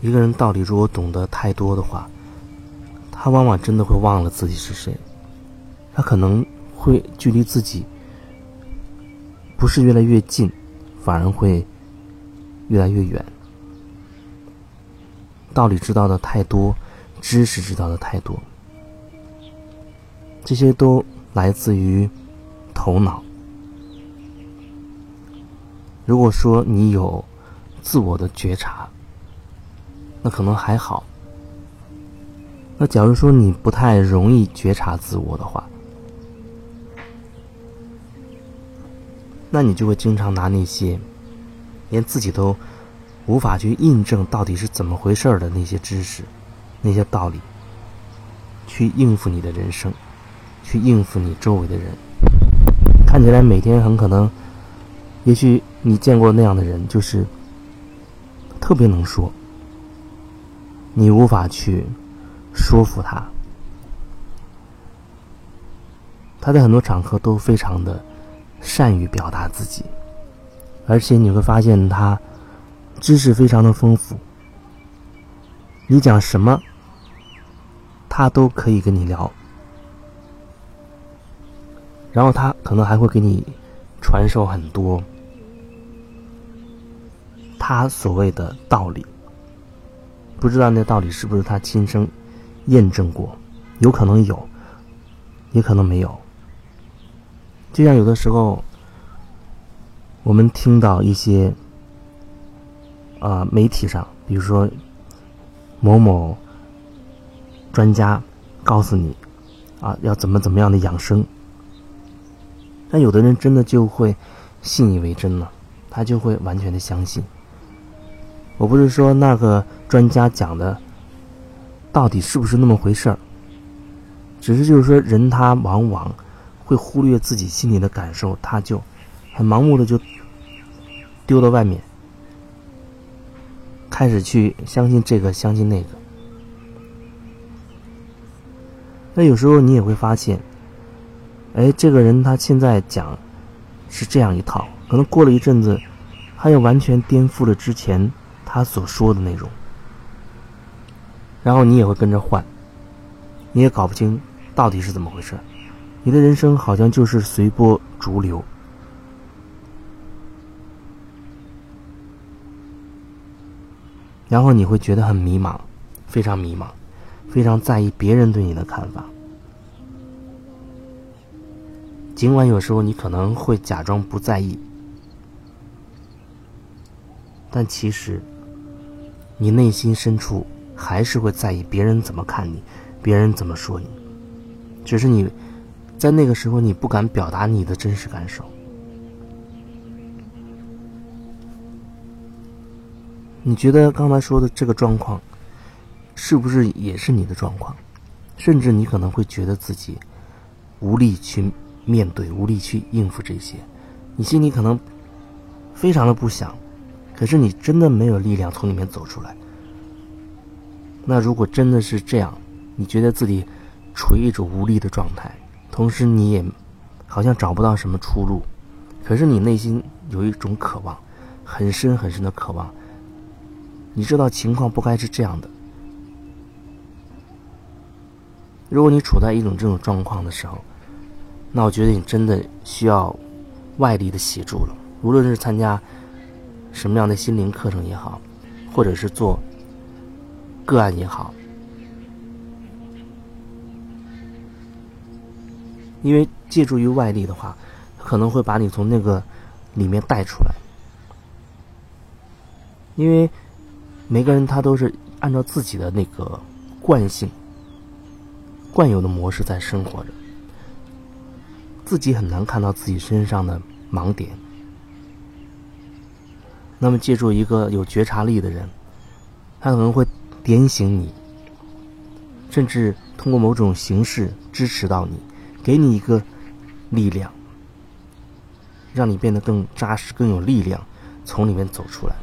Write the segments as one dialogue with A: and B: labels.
A: 一个人道理如果懂得太多的话，他往往真的会忘了自己是谁，他可能会距离自己不是越来越近，反而会越来越远。道理知道的太多，知识知道的太多，这些都来自于头脑。如果说你有自我的觉察，那可能还好。那假如说你不太容易觉察自我的话，那你就会经常拿那些连自己都无法去印证到底是怎么回事的那些知识、那些道理，去应付你的人生，去应付你周围的人。看起来每天很可能，也许你见过那样的人，就是特别能说，你无法去。说服他，他在很多场合都非常的善于表达自己，而且你会发现他知识非常的丰富。你讲什么，他都可以跟你聊，然后他可能还会给你传授很多他所谓的道理，不知道那道理是不是他亲生。验证过，有可能有，也可能没有。就像有的时候，我们听到一些啊媒体上，比如说某某专家告诉你啊要怎么怎么样的养生，但有的人真的就会信以为真了，他就会完全的相信。我不是说那个专家讲的。到底是不是那么回事儿？只是就是说，人他往往会忽略自己心里的感受，他就很盲目的就丢到外面，开始去相信这个，相信那个。那有时候你也会发现，哎，这个人他现在讲是这样一套，可能过了一阵子，他又完全颠覆了之前他所说的内容。然后你也会跟着换，你也搞不清到底是怎么回事，你的人生好像就是随波逐流，然后你会觉得很迷茫，非常迷茫，非常在意别人对你的看法，尽管有时候你可能会假装不在意，但其实你内心深处。还是会在意别人怎么看你，别人怎么说你，只是你在那个时候你不敢表达你的真实感受。你觉得刚才说的这个状况，是不是也是你的状况？甚至你可能会觉得自己无力去面对，无力去应付这些，你心里可能非常的不想，可是你真的没有力量从里面走出来。那如果真的是这样，你觉得自己处于一种无力的状态，同时你也好像找不到什么出路，可是你内心有一种渴望，很深很深的渴望。你知道情况不该是这样的。如果你处在一种这种状况的时候，那我觉得你真的需要外力的协助了。无论是参加什么样的心灵课程也好，或者是做。个案也好，因为借助于外力的话，可能会把你从那个里面带出来。因为每个人他都是按照自己的那个惯性、惯有的模式在生活着，自己很难看到自己身上的盲点。那么，借助一个有觉察力的人，他可能会。点醒你，甚至通过某种形式支持到你，给你一个力量，让你变得更扎实、更有力量，从里面走出来。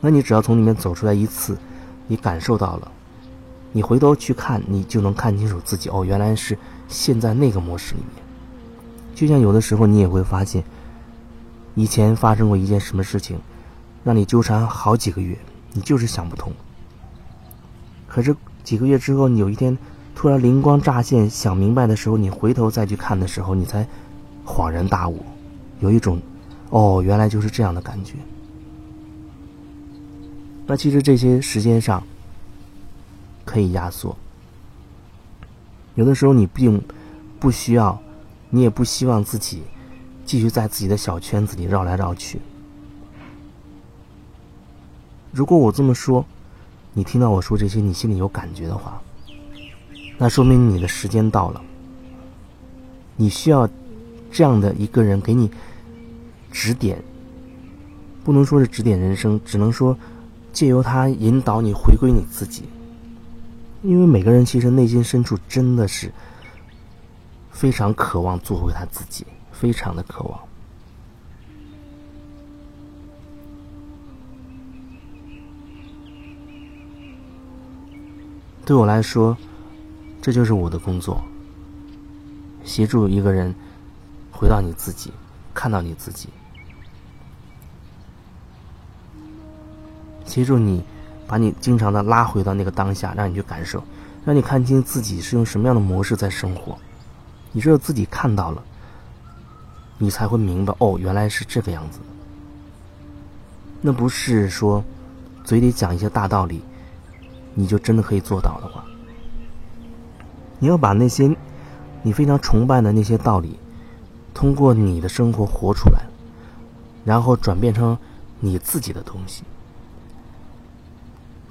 A: 那你只要从里面走出来一次，你感受到了，你回头去看，你就能看清楚自己。哦，原来是陷在那个模式里面。就像有的时候，你也会发现，以前发生过一件什么事情，让你纠缠好几个月，你就是想不通。可是几个月之后，你有一天突然灵光乍现，想明白的时候，你回头再去看的时候，你才恍然大悟，有一种哦，原来就是这样的感觉。那其实这些时间上可以压缩，有的时候你并不需要，你也不希望自己继续在自己的小圈子里绕来绕去。如果我这么说，你听到我说这些，你心里有感觉的话，那说明你的时间到了，你需要这样的一个人给你指点，不能说是指点人生，只能说。借由他引导你回归你自己，因为每个人其实内心深处真的是非常渴望做回他自己，非常的渴望。对我来说，这就是我的工作，协助一个人回到你自己，看到你自己。协助你，把你经常的拉回到那个当下，让你去感受，让你看清自己是用什么样的模式在生活。你只有自己看到了，你才会明白哦，原来是这个样子。那不是说嘴里讲一些大道理，你就真的可以做到的话。你要把那些你非常崇拜的那些道理，通过你的生活活出来，然后转变成你自己的东西。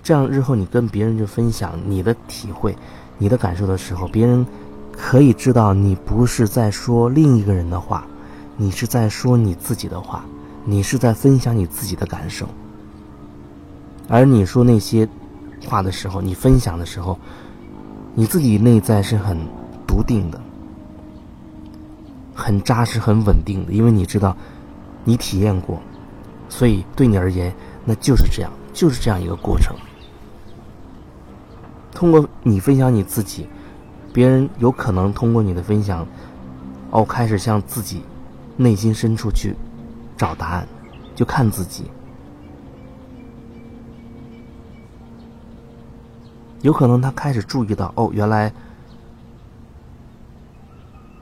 A: 这样日后你跟别人去分享你的体会、你的感受的时候，别人可以知道你不是在说另一个人的话，你是在说你自己的话，你是在分享你自己的感受。而你说那些话的时候，你分享的时候，你自己内在是很笃定的、很扎实、很稳定的，因为你知道你体验过，所以对你而言，那就是这样，就是这样一个过程。通过你分享你自己，别人有可能通过你的分享，哦，开始向自己内心深处去找答案，就看自己。有可能他开始注意到，哦，原来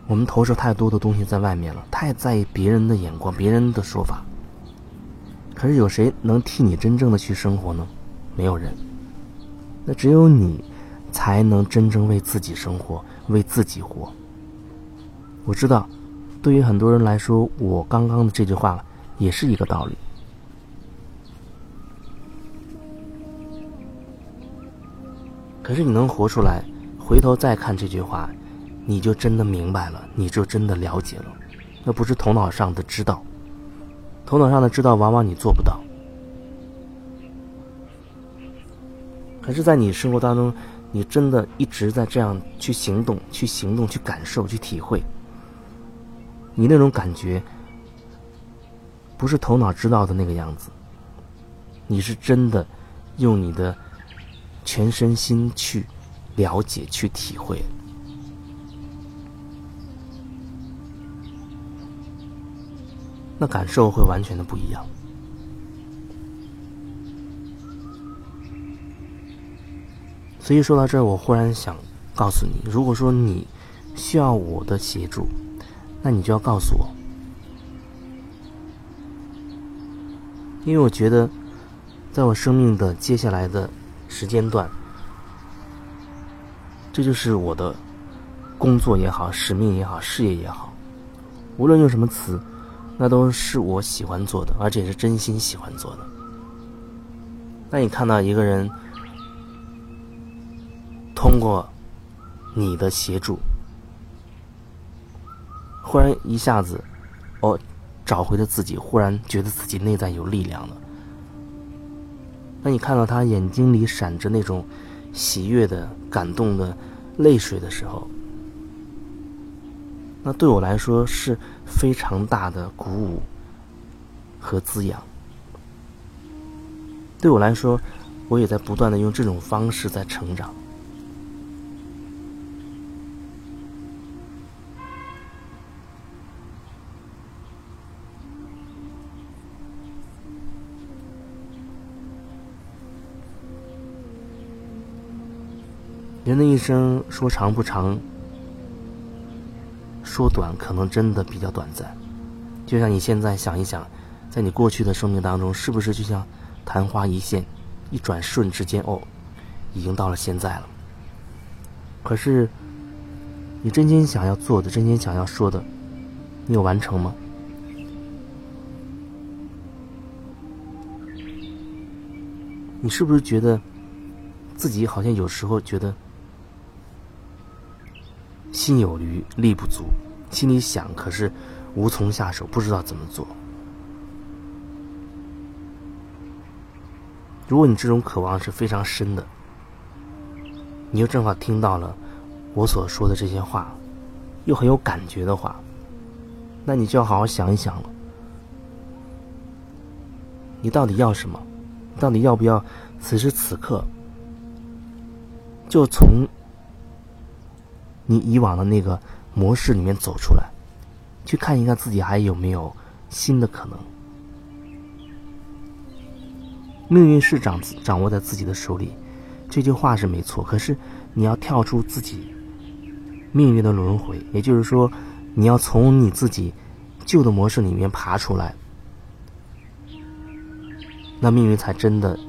A: 我们投射太多的东西在外面了，太在意别人的眼光、别人的说法。可是有谁能替你真正的去生活呢？没有人。那只有你，才能真正为自己生活，为自己活。我知道，对于很多人来说，我刚刚的这句话也是一个道理。可是你能活出来，回头再看这句话，你就真的明白了，你就真的了解了。那不是头脑上的知道，头脑上的知道，往往你做不到。可是，在你生活当中，你真的一直在这样去行动、去行动、去感受、去体会。你那种感觉，不是头脑知道的那个样子，你是真的用你的全身心去了解、去体会，那感受会完全的不一样。所以说到这儿，我忽然想告诉你，如果说你需要我的协助，那你就要告诉我，因为我觉得，在我生命的接下来的时间段，这就是我的工作也好、使命也好、事业也好，无论用什么词，那都是我喜欢做的，而且是真心喜欢做的。那你看到一个人？通过你的协助，忽然一下子，哦，找回了自己，忽然觉得自己内在有力量了。当你看到他眼睛里闪着那种喜悦的、感动的泪水的时候，那对我来说是非常大的鼓舞和滋养。对我来说，我也在不断的用这种方式在成长。人的一生说长不长，说短可能真的比较短暂。就像你现在想一想，在你过去的生命当中，是不是就像昙花一现，一转瞬之间，哦，已经到了现在了。可是，你真心想要做的，真心想要说的，你有完成吗？你是不是觉得自己好像有时候觉得心有余力不足，心里想，可是？无从下手，不知道怎么做。如果你这种渴望是非常深的，你又正好听到了我所说的这些话，又很有感觉的话，那你就要好好想一想了。你到底要什么？到底要不要此时此刻就从你以往的那个模式里面走出来？去看一看自己还有没有新的可能。命运是掌掌握在自己的手里，这句话是没错。可是你要跳出自己命运的轮回，也就是说，你要从你自己旧的模式里面爬出来，那命运才真的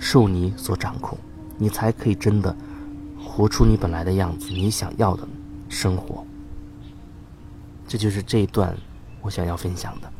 A: 受你所掌控，你才可以真的活出你本来的样子，你想要的生活。这就是这一段我想要分享的。